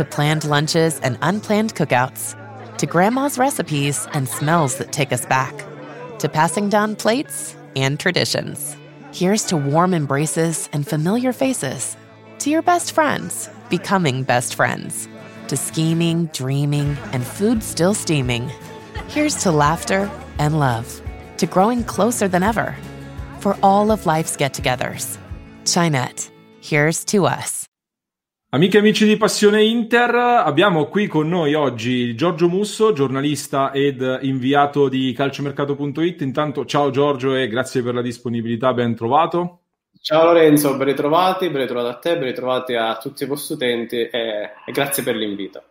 to planned lunches and unplanned cookouts, to grandma's recipes and smells that take us back, to passing down plates and traditions. Here's to warm embraces and familiar faces, to your best friends becoming best friends, to scheming, dreaming, and food still steaming. Here's to laughter and love, to growing closer than ever. For all of life's get togethers, Chinette, here's to us. Amiche e amici di Passione Inter, abbiamo qui con noi oggi Giorgio Musso, giornalista ed inviato di calciomercato.it. Intanto ciao Giorgio e grazie per la disponibilità, ben trovato. Ciao Lorenzo, ben ritrovati, ben ritrovati a te, ben ritrovati a tutti i vostri utenti e, e grazie per l'invito.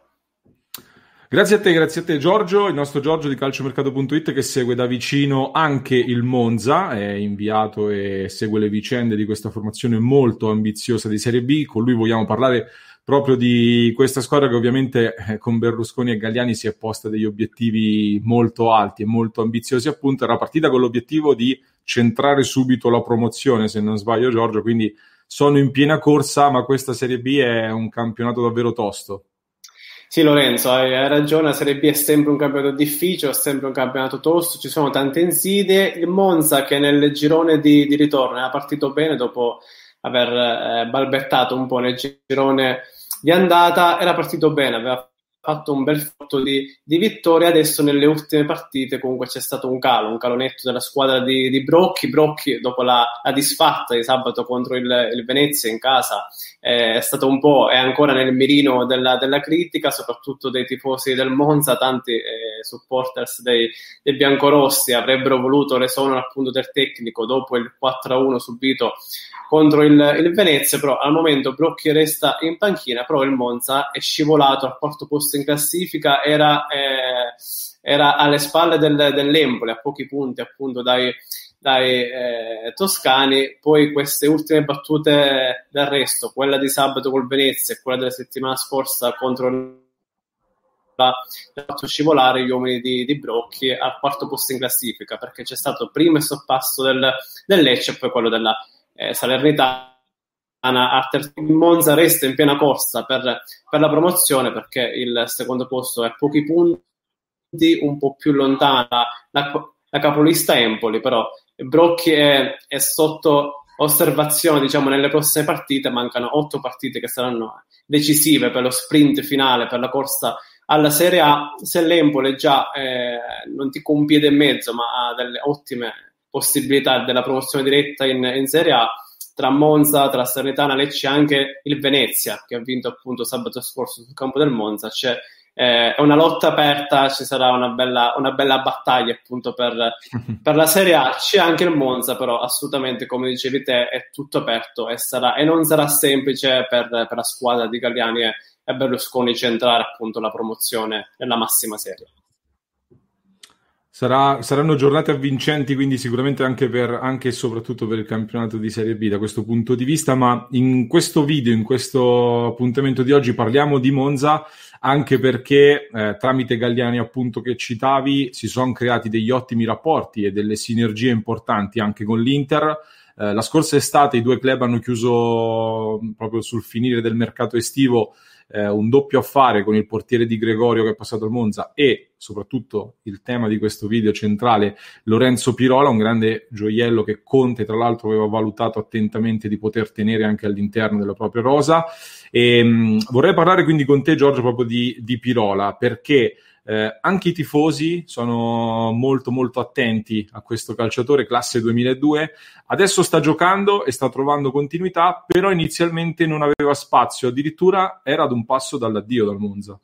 Grazie a te, grazie a te Giorgio, il nostro Giorgio di calciomercato.it che segue da vicino anche il Monza, è inviato e segue le vicende di questa formazione molto ambiziosa di Serie B, con lui vogliamo parlare proprio di questa squadra che ovviamente eh, con Berlusconi e Galliani si è posta degli obiettivi molto alti e molto ambiziosi appunto, era partita con l'obiettivo di centrare subito la promozione se non sbaglio Giorgio, quindi sono in piena corsa ma questa Serie B è un campionato davvero tosto. Sì, Lorenzo, hai, ragione. La Serie B è sempre un campionato difficile, è sempre un campionato tosto, ci sono tante insidie. Il Monza, che nel girone di, di ritorno era partito bene dopo aver eh, balbettato un po' nel girone di andata, era partito bene, aveva fatto un bel fatto di, di vittoria. Adesso nelle ultime partite comunque c'è stato un calo, un calo netto della squadra di, di Brocchi. Brocchi dopo la, la, disfatta di sabato contro il, il Venezia in casa è stato un po', è ancora nel mirino della, della critica, soprattutto dei tifosi del Monza, tanti eh, supporters dei, dei biancorossi avrebbero voluto l'esonero appunto del tecnico dopo il 4-1 subito contro il, il, Venezia, però al momento Brocchi resta in panchina, però il Monza è scivolato al quarto posto in classifica, era, eh, era alle spalle del, dell'Empoli, a pochi punti appunto dai, dai eh, toscani, poi queste ultime battute d'arresto, quella di sabato col Venezia e quella della settimana scorsa contro l'ha fatto scivolare gli uomini di, di, Brocchi al quarto posto in classifica perché c'è stato prima il sorpasso del, del Lecce e poi quello della eh, Salernitana. Il Monza resta in piena corsa per, per, la promozione perché il secondo posto è a pochi punti, un po' più lontana la, la capolista Empoli, però Brocchi è, è, sotto osservazione diciamo nelle prossime partite, mancano otto partite che saranno decisive per lo sprint finale, per la corsa alla Serie A, se l'Empoli già eh, non ti piede e mezzo ma ha delle ottime possibilità della promozione diretta in, in Serie A, tra Monza, tra Salernitana, Lecce e anche il Venezia, che ha vinto appunto sabato scorso sul campo del Monza. C'è eh, è una lotta aperta, ci sarà una bella, una bella battaglia appunto per, per, la Serie A. C'è anche il Monza, però assolutamente, come dicevi te, è tutto aperto e, sarà, e non sarà semplice per, per la squadra di Galliani e, e Berlusconi centrare appunto la promozione nella massima serie. Sarà, saranno giornate avvincenti, quindi sicuramente anche, per, anche e soprattutto per il campionato di Serie B da questo punto di vista, ma in questo video, in questo appuntamento di oggi parliamo di Monza anche perché eh, tramite Galliani appunto che citavi si sono creati degli ottimi rapporti e delle sinergie importanti anche con l'Inter. Eh, la scorsa estate i due club hanno chiuso proprio sul finire del mercato estivo eh, un doppio affare con il portiere di Gregorio che è passato al Monza e soprattutto il tema di questo video centrale, Lorenzo Pirola, un grande gioiello che Conte tra l'altro aveva valutato attentamente di poter tenere anche all'interno della propria rosa. E, mh, vorrei parlare quindi con te Giorgio proprio di, di Pirola perché eh, anche i tifosi sono molto molto attenti a questo calciatore classe 2002. Adesso sta giocando e sta trovando continuità, però inizialmente non aveva spazio, addirittura era ad un passo dall'addio dal Monza.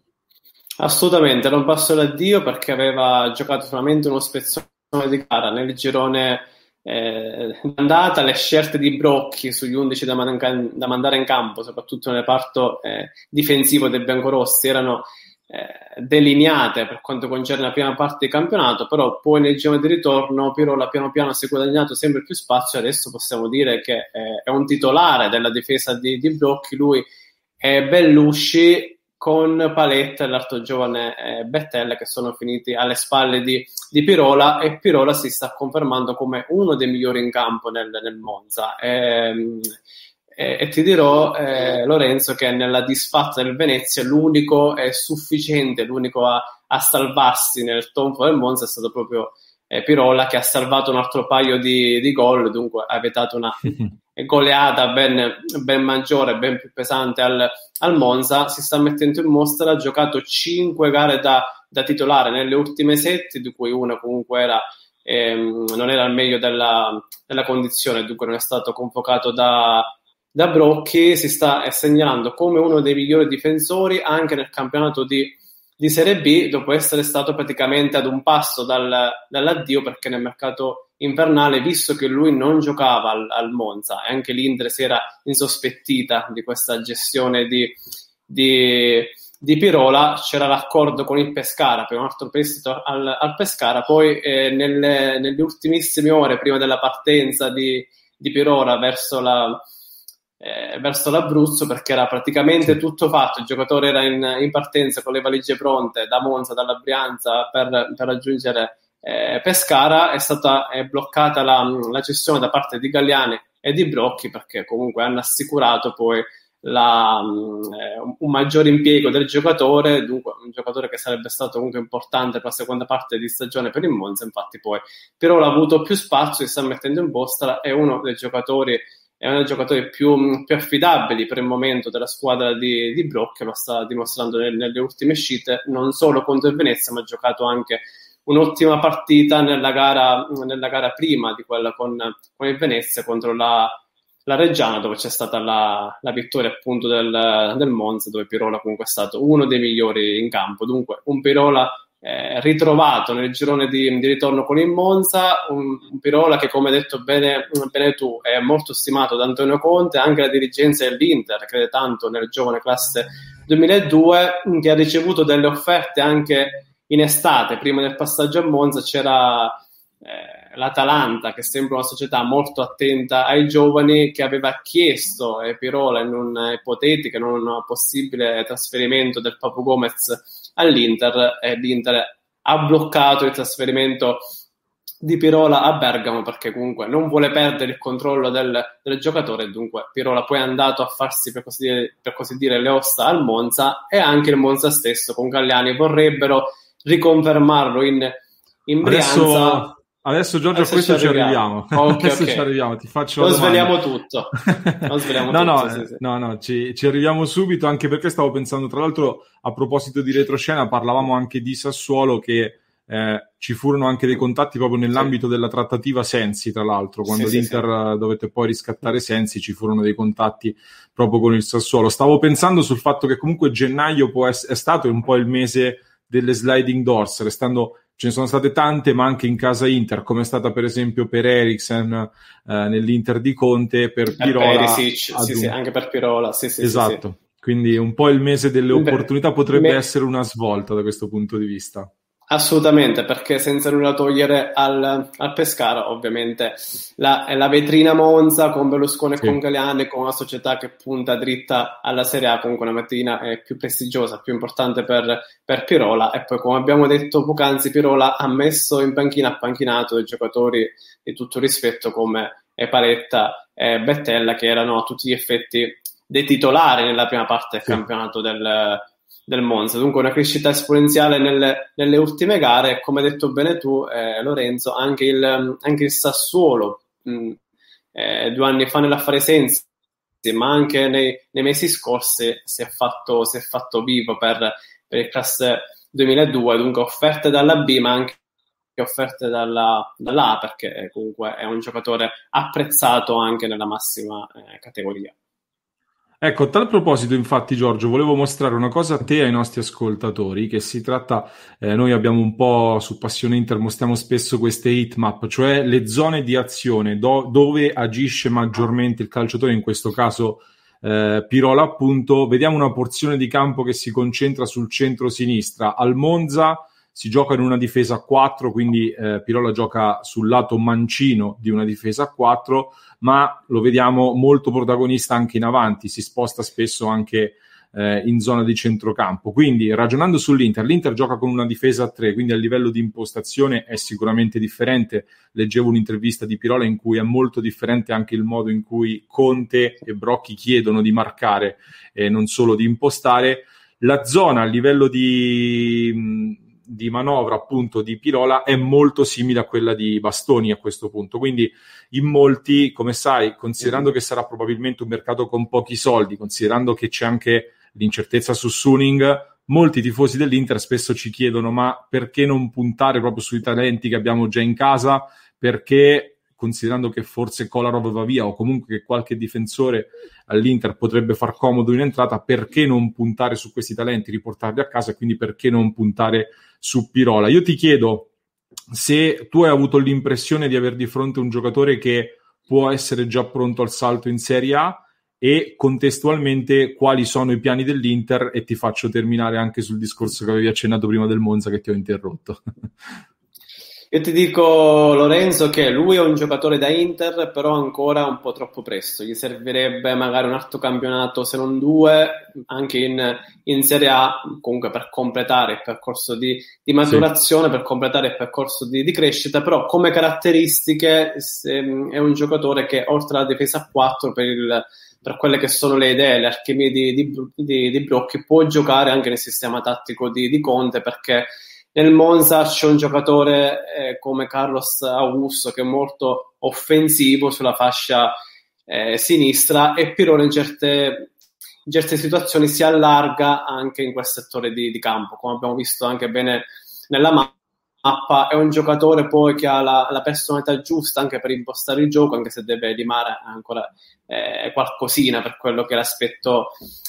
Assolutamente, era un passo dall'addio perché aveva giocato solamente uno spezzone di gara nel girone eh, d'andata, le scelte di Brocchi sugli 11 da, man- da mandare in campo, soprattutto nel reparto eh, difensivo dei biancorossi, erano eh, delineate per quanto concerne la prima parte di campionato, però poi nel giro di ritorno Pirola piano piano si è guadagnato sempre più spazio, adesso possiamo dire che eh, è un titolare della difesa di, di Brocchi, lui è Bellusci con Paletta e l'altro giovane eh, Bettelle che sono finiti alle spalle di, di, Pirola e Pirola si sta confermando come uno dei migliori in campo nel, nel Monza. E, ehm, e, e ti dirò, eh, Lorenzo, che nella disfatta del Venezia l'unico è sufficiente, l'unico a, a salvarsi nel tonfo del Monza è stato proprio eh, Pirola che ha salvato un altro paio di, di gol, dunque ha evitato una goleata ben, ben maggiore, ben più pesante al, al, Monza. Si sta mettendo in mostra, ha giocato 5 gare da, da titolare nelle ultime 7, di cui una comunque era, ehm, non era al meglio della, della condizione, dunque non è stato convocato da, da Brocchi si sta segnalando come uno dei migliori difensori anche nel campionato di, di Serie B, dopo essere stato praticamente ad un passo dal, dall'addio perché nel mercato invernale, visto che lui non giocava al, al Monza e anche l'Inter si era insospettita di questa gestione di, di, di Pirola, c'era l'accordo con il Pescara per un altro prestito al, al Pescara, poi eh, nelle, nelle ultimissime ore prima della partenza di, di Pirola verso la eh, verso l'Abruzzo perché era praticamente tutto fatto, il giocatore era in, in partenza con le valigie pronte da Monza, dalla Brianza per, per raggiungere eh, Pescara, è stata è bloccata la, la, gestione da parte di Galliani e di Brocchi perché comunque hanno assicurato poi la, eh, un maggiore impiego del giocatore, dunque un giocatore che sarebbe stato comunque importante per la seconda parte di stagione per il Monza, infatti poi però ha avuto più spazio, si sta mettendo in mostra, è uno dei giocatori è uno dei giocatori più, più, affidabili per il momento della squadra di, di Brock, lo sta dimostrando nel, nelle ultime uscite, non solo contro il Venezia, ma ha giocato anche un'ottima partita nella gara, nella gara prima di quella con, con, il Venezia contro la, la Reggiana, dove c'è stata la, la vittoria appunto del, del Monza, dove Pirola comunque è stato uno dei migliori in campo. Dunque, un Pirola eh, ritrovato nel girone di, di, ritorno con il Monza, un, un, Pirola che come hai detto bene, bene, tu è molto stimato da Antonio Conte, anche la dirigenza dell'Inter crede tanto nel giovane classe 2002 che ha ricevuto delle offerte anche in estate, prima del passaggio a Monza c'era eh, l'Atalanta che sembra una società molto attenta ai giovani che aveva chiesto a Pirola in un ipotetico, in un possibile trasferimento del Papu Gomez all'Inter e l'Inter ha bloccato il trasferimento di Pirola a Bergamo perché comunque non vuole perdere il controllo del, del giocatore dunque Pirola poi è andato a farsi per così, dire, per così dire le ossa al Monza e anche il Monza stesso con Galliani vorrebbero riconfermarlo in, in Brianza. Adesso... Adesso Giorgio a questo ci arriviamo. Ci arriviamo. Okay, Adesso okay. ci arriviamo. Ti faccio non sveliamo tutto. Non sveliamo no, tutto. No, sì, sì. no, no, ci, ci, arriviamo subito anche perché stavo pensando, tra l'altro, a proposito di retroscena, parlavamo anche di Sassuolo che eh, ci furono anche dei contatti proprio nell'ambito sì. della trattativa Sensi, tra l'altro, quando l'Inter dovette poi riscattare Sensi, ci furono dei contatti proprio con il Sassuolo. Stavo pensando sul fatto che comunque gennaio può es- è stato un po' il mese delle sliding doors, restando ce ne sono state tante, ma anche in casa Inter, come è stata per esempio per Eriksen eh, nell'Inter di Conte, per Pirola. Sì, sì, anche per Pirola, sì, sì, esatto. Quindi un po' il mese delle opportunità potrebbe essere una svolta da questo punto di vista. Assolutamente, perché senza nulla togliere al, al Pescara, ovviamente la, la, vetrina Monza con Berlusconi e con Galeani, con una società che punta dritta alla Serie A, comunque una vetrina è più prestigiosa, più importante per, per Pirola. E poi, come abbiamo detto poc'anzi, Pirola ha messo in panchina, ha panchinato dei giocatori di tutto rispetto come Paletta e Bettella, che erano a tutti gli effetti dei titolari nella prima parte del sì. campionato del, del Monza. Dunque una crescita esponenziale nelle, nelle ultime gare. Come hai detto bene tu, eh, Lorenzo, anche il, anche il Sassuolo mh, eh, due anni fa nell'affare Sensi, ma anche nei, nei mesi scorsi si è fatto, si è fatto vivo per, per il classe 2002, dunque offerte dalla B, ma anche offerte dalla, dalla perché comunque è un giocatore apprezzato anche nella massima eh, categoria. Ecco, a tal proposito, infatti, Giorgio, volevo mostrare una cosa a te e ai nostri ascoltatori, che si tratta, eh, noi abbiamo un po' su Passione Inter, mostriamo spesso queste heatmap, cioè le zone di azione do- dove agisce maggiormente il calciatore, in questo caso eh, Pirola appunto, vediamo una porzione di campo che si concentra sul centro-sinistra. Al Monza si gioca in una difesa a 4, quindi eh, Pirola gioca sul lato mancino di una difesa a 4, ma lo vediamo molto protagonista anche in avanti, si sposta spesso anche eh, in zona di centrocampo. Quindi ragionando sull'Inter, l'Inter gioca con una difesa a 3, quindi a livello di impostazione è sicuramente differente. Leggevo un'intervista di Pirola in cui è molto differente anche il modo in cui Conte e Brocchi chiedono di marcare e non solo di impostare. La zona a livello di di manovra appunto di Pirola è molto simile a quella di Bastoni a questo punto. Quindi in molti, come sai, considerando che sarà probabilmente un mercato con pochi soldi, considerando che c'è anche l'incertezza su Suning, molti tifosi dell'Inter spesso ci chiedono ma perché non puntare proprio sui talenti che abbiamo già in casa? Perché considerando che forse Kolarov va via o comunque che qualche difensore all'Inter potrebbe far comodo in entrata, perché non puntare su questi talenti, riportarli a casa e quindi perché non puntare su Pirola? Io ti chiedo se tu hai avuto l'impressione di avere di fronte un giocatore che può essere già pronto al salto in Serie A e contestualmente quali sono i piani dell'Inter e ti faccio terminare anche sul discorso che avevi accennato prima del Monza che ti ho interrotto. Io ti dico, Lorenzo, che lui è un giocatore da Inter, però ancora un po' troppo presto. Gli servirebbe magari un altro campionato, se non due, anche in, in Serie A, comunque per completare il percorso di, di maturazione, sì. per completare il percorso di, di, crescita. Però, come caratteristiche, è un giocatore che oltre alla difesa a 4 per il per quelle che sono le idee, le alchimie di, di, di, di Brocchi, può giocare anche nel sistema tattico di, di Conte perché nel Monza c'è un giocatore eh, come Carlos Augusto che è molto offensivo sulla fascia eh, sinistra e Pirone in certe, in certe, situazioni si allarga anche in quel settore di, di campo, come abbiamo visto anche bene nella mappa. È un giocatore poi che ha la, la personalità giusta anche per impostare il gioco, anche se deve limare ancora eh, qualcosina per quello che è l'aspetto,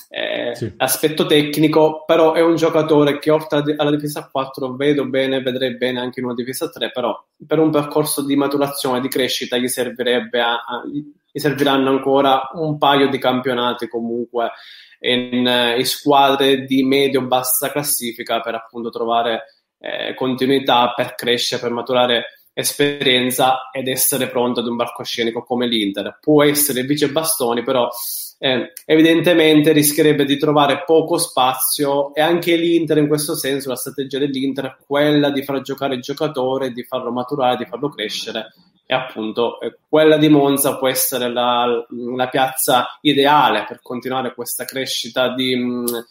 eh, sì. l'aspetto tecnico, però è un giocatore che oltre alla difesa 4 vedo bene, vedrei bene anche in una difesa 3, però per un percorso di maturazione, di crescita gli, servirebbe a, a, gli serviranno ancora un paio di campionati comunque in, in squadre di medio-bassa classifica per appunto trovare eh, continuità, per crescere, per maturare esperienza ed essere pronto ad un palcoscenico come l'Inter. Può essere vice bastoni, però eh, evidentemente rischierebbe di trovare poco spazio e anche l'Inter in questo senso, la strategia dell'Inter è quella di far giocare il giocatore, di farlo maturare, di farlo crescere e appunto eh, quella di Monza può essere la, la, piazza ideale per continuare questa crescita di... Mh,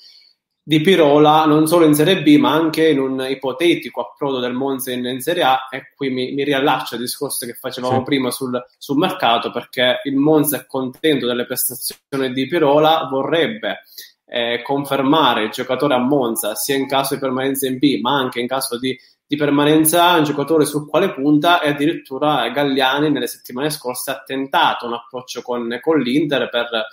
di Pirola non solo in Serie B ma anche in un ipotetico approdo del Monza in, in Serie A e qui mi, mi riallaccio al discorso che facevamo sì. prima sul, sul, mercato perché il Monza è contento delle prestazioni di Pirola vorrebbe eh, confermare il giocatore a Monza sia in caso di permanenza in B ma anche in caso di, di permanenza A un giocatore sul quale punta e addirittura Galliani nelle settimane scorse ha tentato un approccio con, con l'Inter per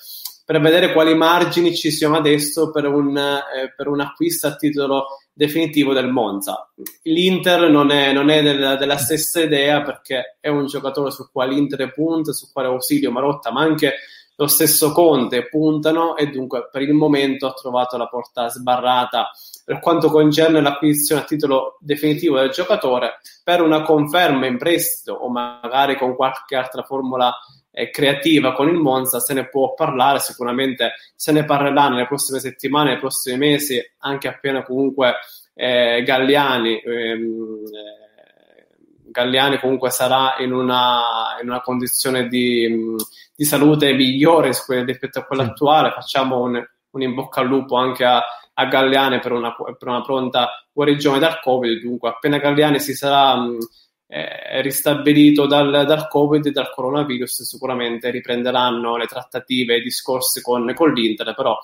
per vedere quali margini ci siano adesso per un, eh, per un acquisto a titolo definitivo del Monza. L'Inter non è, non è del, della stessa idea perché è un giocatore sul quale l'Inter punta, sul quale Ausilio Marotta, ma anche lo stesso Conte puntano e dunque per il momento ha trovato la porta sbarrata per quanto concerne l'acquisizione a titolo definitivo del giocatore per una conferma in prestito o magari con qualche altra formula creativa con il Monza, se ne può parlare, sicuramente se ne parlerà nelle prossime settimane, nei prossimi mesi, anche appena comunque eh, Galliani ehm, eh, Galliani comunque sarà in una, in una condizione di, di, salute migliore rispetto a quella attuale. Facciamo un, un, in bocca al lupo anche a, a Galliani per una, per una, pronta guarigione dal Covid. Dunque, appena Galliani si sarà eh, ristabilito dal, dal, Covid e dal coronavirus, sicuramente riprenderanno le trattative e i discorsi con, con l'Inter, però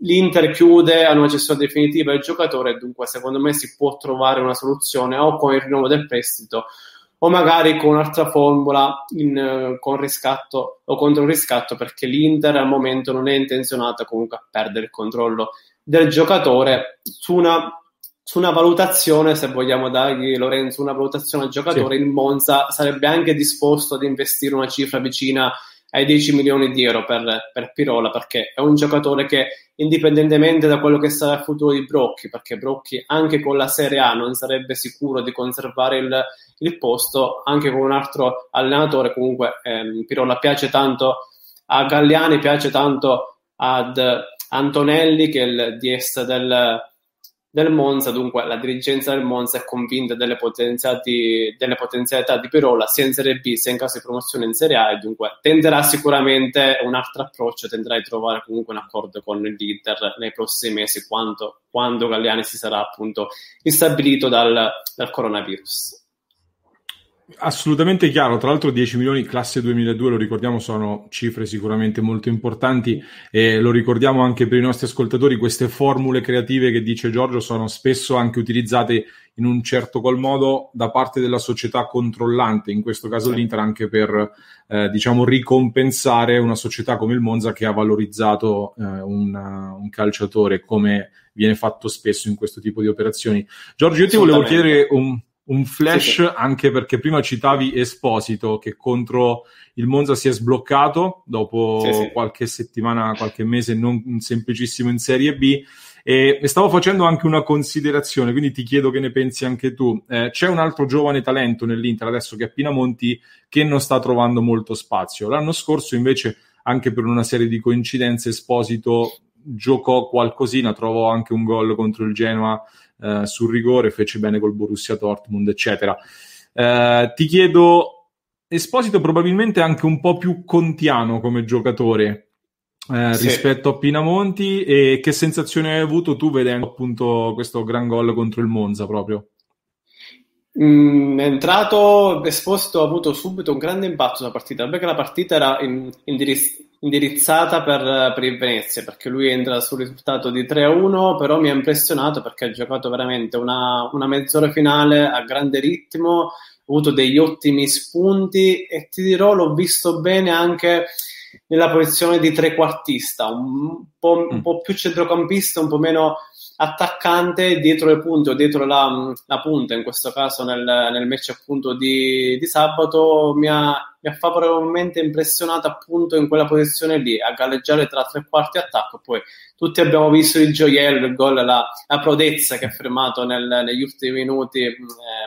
l'Inter chiude a una gestione definitiva il giocatore dunque secondo me si può trovare una soluzione o con il rinnovo del prestito o magari con un'altra formula in, con riscatto o contro riscatto perché l'Inter al momento non è intenzionata comunque a perdere il controllo del giocatore su una su una valutazione, se vogliamo dargli Lorenzo una valutazione al giocatore, sì. il Monza sarebbe anche disposto ad investire una cifra vicina ai 10 milioni di euro per, per Pirola, perché è un giocatore che indipendentemente da quello che sarà il futuro di Brocchi, perché Brocchi anche con la Serie A non sarebbe sicuro di conservare il, il posto, anche con un altro allenatore, comunque ehm, Pirola piace tanto a Galliani, piace tanto ad Antonelli, che è il DS del del Monza, dunque la dirigenza del Monza è convinta delle, delle potenzialità di Pirola sia in Serie B sia in caso di promozione in Serie A e dunque tenderà sicuramente un altro approccio, tenderà di trovare comunque un accordo con l'Inter nei prossimi mesi quando, quando Galliani si sarà appunto instabilito dal, dal coronavirus. Assolutamente chiaro, tra l'altro 10 milioni classe 2002, lo ricordiamo, sono cifre sicuramente molto importanti e lo ricordiamo anche per i nostri ascoltatori, queste formule creative che dice Giorgio sono spesso anche utilizzate in un certo qual modo da parte della società controllante, in questo caso sì. l'Inter anche per eh, diciamo ricompensare una società come il Monza che ha valorizzato eh, un, un calciatore come viene fatto spesso in questo tipo di operazioni. Giorgio, io ti volevo chiedere un un flash sì, sì. anche perché prima citavi Esposito che contro il Monza si è sbloccato dopo sì, qualche settimana, qualche mese non semplicissimo in Serie B e stavo facendo anche una considerazione, quindi ti chiedo che ne pensi anche tu. Eh, c'è un altro giovane talento nell'Inter adesso che è Pinamonti che non sta trovando molto spazio. L'anno scorso invece anche per una serie di coincidenze Esposito giocò qualcosina, trovò anche un gol contro il Genoa eh, sul rigore, fece bene col Borussia Dortmund, eccetera. Eh, ti chiedo, Esposito probabilmente anche un po' più contiano come giocatore eh, sì. rispetto a Pinamonti e che sensazione hai avuto tu vedendo appunto questo gran gol contro il Monza proprio? Mm, è entrato Esposito ha avuto subito un grande impatto sulla partita perché la partita era in, indirizz- indirizzata per, per, il Venezia perché lui entra sul risultato di 3-1 però mi ha impressionato perché ha giocato veramente una, una mezz'ora finale a grande ritmo ha avuto degli ottimi spunti e ti dirò l'ho visto bene anche nella posizione di trequartista un po', un mm. po più centrocampista un po' meno attaccante dietro le punte o dietro la, la punta, in questo caso nel, nel match appunto di, di sabato, mi ha, mi ha, favorevolmente impressionato appunto in quella posizione lì, a galleggiare tra tre quarti attacco. Poi tutti abbiamo visto il gioiello, il gol, la, la prodezza che ha fermato nel, negli ultimi minuti eh,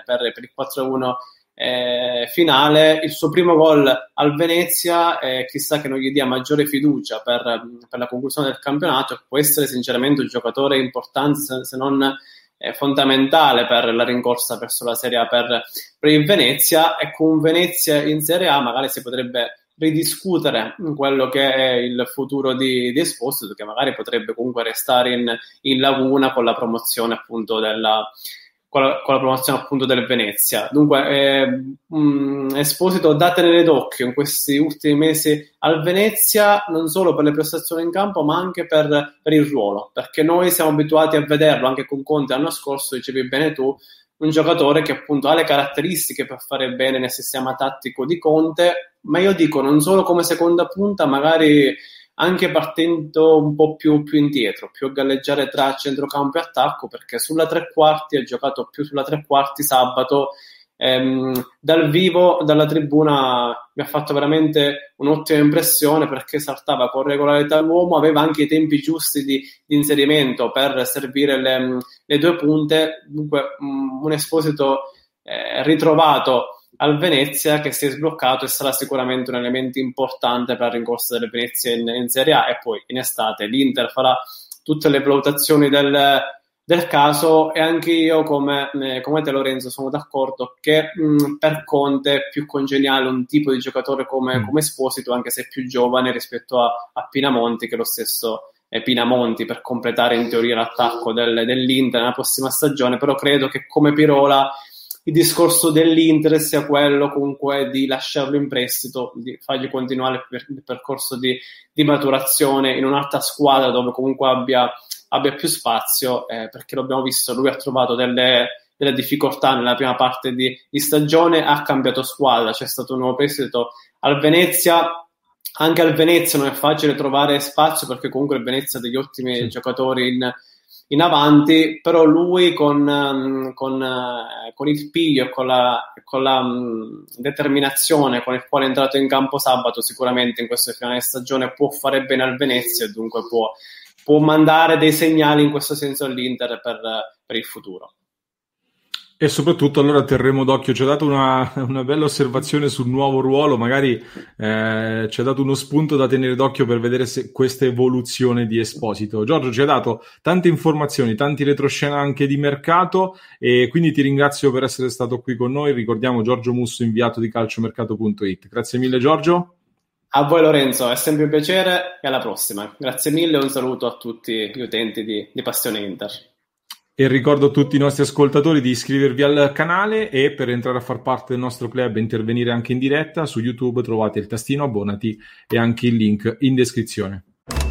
per, per il 4-1 eh, finale, il suo primo gol al Venezia, eh, chissà che non gli dia maggiore fiducia per, per, la conclusione del campionato, può essere sinceramente un giocatore importante se, non eh, fondamentale per la rincorsa verso la Serie A per, per il Venezia. E con Venezia in Serie A magari si potrebbe ridiscutere quello che è il futuro di, di Esposito che magari potrebbe comunque restare in, in laguna con la promozione appunto della, con la, con la, promozione appunto del Venezia. Dunque, eh, mh, Esposito da tenere d'occhio in questi ultimi mesi al Venezia, non solo per le prestazioni in campo, ma anche per, per il ruolo, perché noi siamo abituati a vederlo anche con Conte l'anno scorso, dicevi bene tu, un giocatore che appunto ha le caratteristiche per fare bene nel sistema tattico di Conte, ma io dico non solo come seconda punta, magari anche partendo un po' più, più indietro, più a galleggiare tra centrocampo e attacco, perché sulla tre quarti ha giocato più sulla tre quarti sabato. Ehm, dal vivo, dalla tribuna, mi ha fatto veramente un'ottima impressione perché saltava con regolarità l'uomo, aveva anche i tempi giusti di, di inserimento per servire le, le, due punte. Dunque, un esposito eh, ritrovato al Venezia che si è sbloccato e sarà sicuramente un elemento importante per la rincorsa delle Venezia in, in, Serie A e poi in estate l'Inter farà tutte le valutazioni del, del caso e anche io come, eh, come te Lorenzo sono d'accordo che mh, per Conte è più congeniale un tipo di giocatore come, mm. come Esposito anche se è più giovane rispetto a, a Pinamonti che è lo stesso eh, Pinamonti per completare in teoria l'attacco del, dell'Inter nella prossima stagione però credo che come Pirola il discorso dell'Inter sia quello comunque di lasciarlo in prestito, di fargli continuare il, percorso di, di maturazione in un'altra squadra dove comunque abbia abbia più spazio, eh, perché l'abbiamo visto, lui ha trovato delle, delle difficoltà nella prima parte di, di, stagione, ha cambiato squadra, c'è stato un nuovo prestito al Venezia. Anche al Venezia non è facile trovare spazio perché comunque il Venezia ha degli ottimi sì. giocatori in, in, avanti, però lui con, um, con, uh, con il piglio con la, con la um, determinazione con il quale è entrato in campo sabato, sicuramente in questa finale stagione può fare bene al Venezia e dunque può può mandare dei segnali in questo senso all'Inter per, per il futuro. E soprattutto allora terremo d'occhio, ci ha dato una, una, bella osservazione sul nuovo ruolo, magari eh, ci ha dato uno spunto da tenere d'occhio per vedere se questa evoluzione di Esposito. Giorgio ci ha dato tante informazioni, tanti retroscena anche di mercato e quindi ti ringrazio per essere stato qui con noi. Ricordiamo Giorgio Musso, inviato di calciomercato.it. Grazie mille Giorgio. A voi Lorenzo, è sempre un piacere e alla prossima. Grazie mille e un saluto a tutti gli utenti di, di Passione Inter. E ricordo a tutti i nostri ascoltatori di iscrivervi al canale e per entrare a far parte del nostro club e intervenire anche in diretta su YouTube trovate il tastino abbonati e anche il link in descrizione.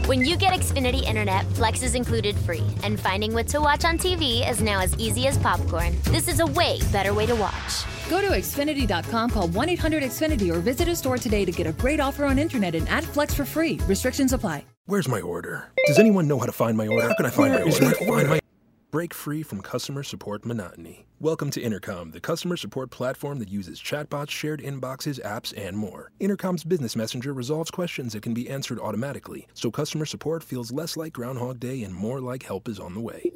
When you get Xfinity Internet, Flex is included free, and finding what to watch on TV is now as easy as popcorn. This is a way better way to watch. Go to Xfinity.com, call 1 800 Xfinity, or visit a store today to get a great offer on internet and add Flex for free. Restrictions apply. Where's my order? Does anyone know how to find my order? How can I find Where my order? Break free from customer support monotony. Welcome to Intercom, the customer support platform that uses chatbots, shared inboxes, apps, and more. Intercom's business messenger resolves questions that can be answered automatically, so customer support feels less like Groundhog Day and more like help is on the way.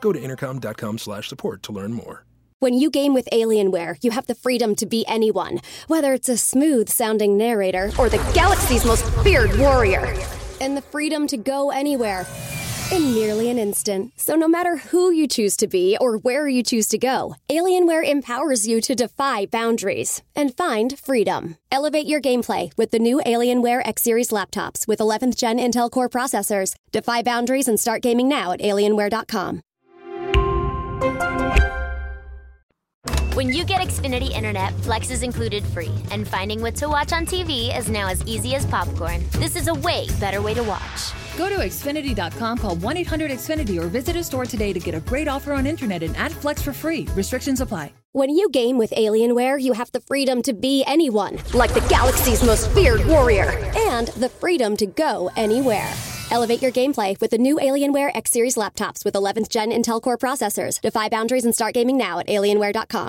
Go to intercom.com/support to learn more. When you game with Alienware, you have the freedom to be anyone, whether it's a smooth-sounding narrator or the galaxy's most feared warrior, and the freedom to go anywhere in nearly an instant. So no matter who you choose to be or where you choose to go, Alienware empowers you to defy boundaries and find freedom. Elevate your gameplay with the new Alienware X Series laptops with 11th gen Intel Core processors. Defy boundaries and start gaming now at alienware.com. When you get Xfinity Internet, Flex is included free, and finding what to watch on TV is now as easy as popcorn. This is a way better way to watch. Go to Xfinity.com, call 1 800 Xfinity, or visit a store today to get a great offer on internet and add Flex for free. Restrictions apply. When you game with Alienware, you have the freedom to be anyone, like the galaxy's most feared warrior, and the freedom to go anywhere. Elevate your gameplay with the new Alienware X Series laptops with 11th gen Intel Core processors. Defy boundaries and start gaming now at alienware.com.